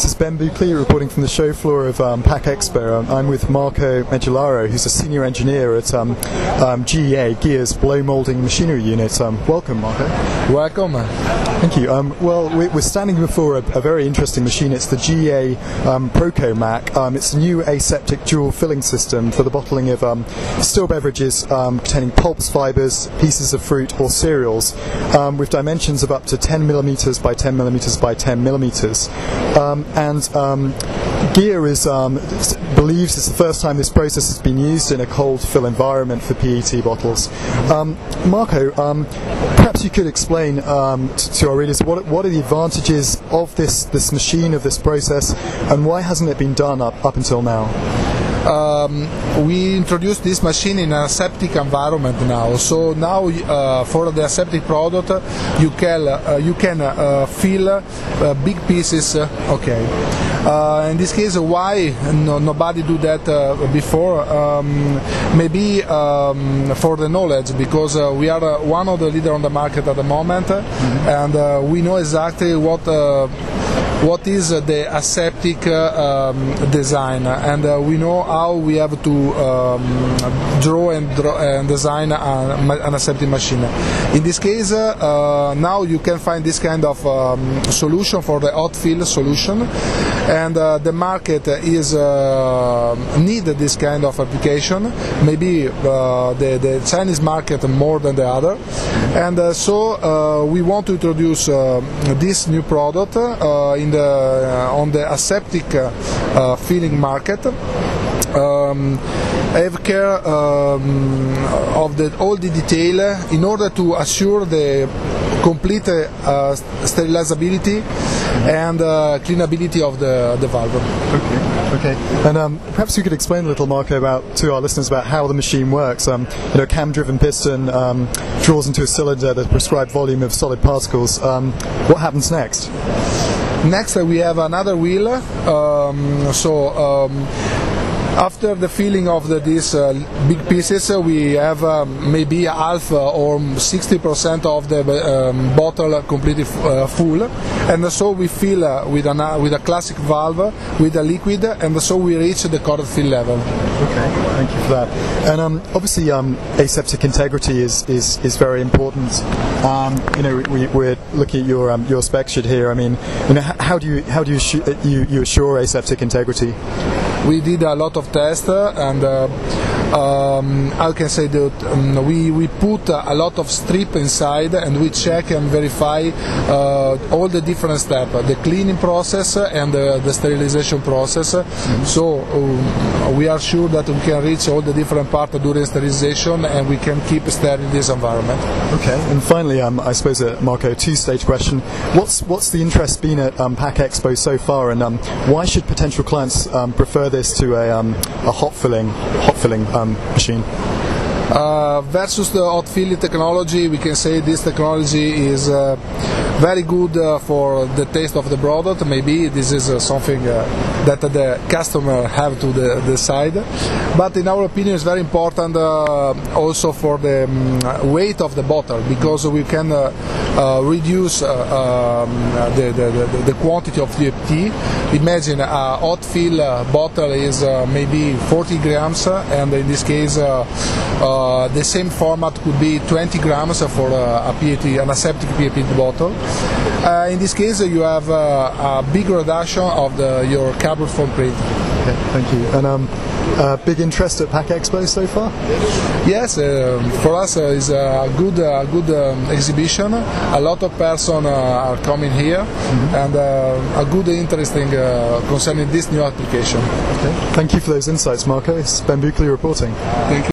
Yes. Ben Buckley reporting from the show floor of um, PACK EXPO. Um, I'm with Marco Megilaro, who's a senior engineer at um, um, GEA, GEA's Blow Molding Machinery Unit. Um, welcome, Marco. Welcome. Thank you. Um, well, we- we're standing before a, a very interesting machine. It's the GEA um, ProcoMac. Um, it's a new aseptic dual filling system for the bottling of um, still beverages um, containing pulps, fibres, pieces of fruit, or cereals, um, with dimensions of up to 10 millimeters by 10 millimeters by 10 millimeters. Um, and um, GEA is um, believes it's the first time this process has been used in a cold fill environment for PET bottles. Um, Marco, um, perhaps you could explain um, to our readers what, what are the advantages of this, this machine, of this process, and why hasn't it been done up, up until now? Um, we introduced this machine in an aseptic environment now. So now uh, for the aseptic product, you can uh, you can uh, fill uh, big pieces. uh, okay. Uh, in this case, why no, nobody do that uh, before? Um, maybe um, for the knowledge, because uh, we are one of the leader on the market at the moment, and uh, we know exactly what. Uh, what is the aseptic uh, um, design and uh, we know how we have to um, draw and, draw and design an aseptic machine. In this case, uh, now you can find this kind of um, solution for the hot fill solution, and uh, the market is uh, need this kind of application. Maybe uh, the, the Chinese market more than the other, and uh, so uh, we want to introduce this new product in the on the aseptic filling market. Um, have care um, of the, all the detail in order to assure the complete uh, sterilizability and uh, cleanability of the, the valve. Okay. And um, perhaps you could explain a little, Marco, about to our listeners about how the machine works. Um, you know, cam-driven piston um, draws into a cylinder the prescribed volume of solid particles. Um, what happens next? Next, uh, we have another wheel. Um, so um, after the filling of the, these uh, big pieces, uh, we have um, maybe half uh, or 60% of the um, bottle completely full, and so we fill with, an, with a classic valve with a liquid, and so we reach the correct fill level. Okay, thank you for that. And um, obviously, um, aseptic integrity is, is, is very important. Um, you know, we, we're looking at your um, your spec sheet here. I mean, you know, how do you how do you, you, you assure aseptic integrity? We did a lot of tests and uh, um, I can say that um, we, we put a lot of strip inside and we check and verify uh, all the different steps, the cleaning process and uh, the sterilization process. So um, we are sure that we can reach all the different parts during sterilization and we can keep sterile this environment. Okay. And finally, um, I suppose, uh, Marco, two-stage question: What's what's the interest been at um, PACK EXPO so far, and um, why should potential clients prefer this to a, a hot filling hot filling machine? Uh, versus the hot filling technology, we can say this technology is uh, very good uh, for the taste of the product. Maybe this is uh, something uh, that the customer have to the, decide. But in our opinion, it's very important uh, also for the um, weight of the bottle because we can uh, uh, reduce um, the, the, the, quantity of PET. Imagine a hot fill bottle is maybe 40 grams, and in this case, the same format could be 20 grams for a PET, an aseptic PET bottle. Uh, in this case, you have uh, a big reduction of the, your carbon footprint. Okay, thank you. And um, uh, big interest at PACK EXPO so far? Yes, uh, for us uh, is a good, uh, good um, exhibition. A lot of persons uh, are coming here, and uh, a good interesting uh, concerning this new application. Okay. Thank you for those insights, Marco. It's Ben Buckley reporting. Thank you.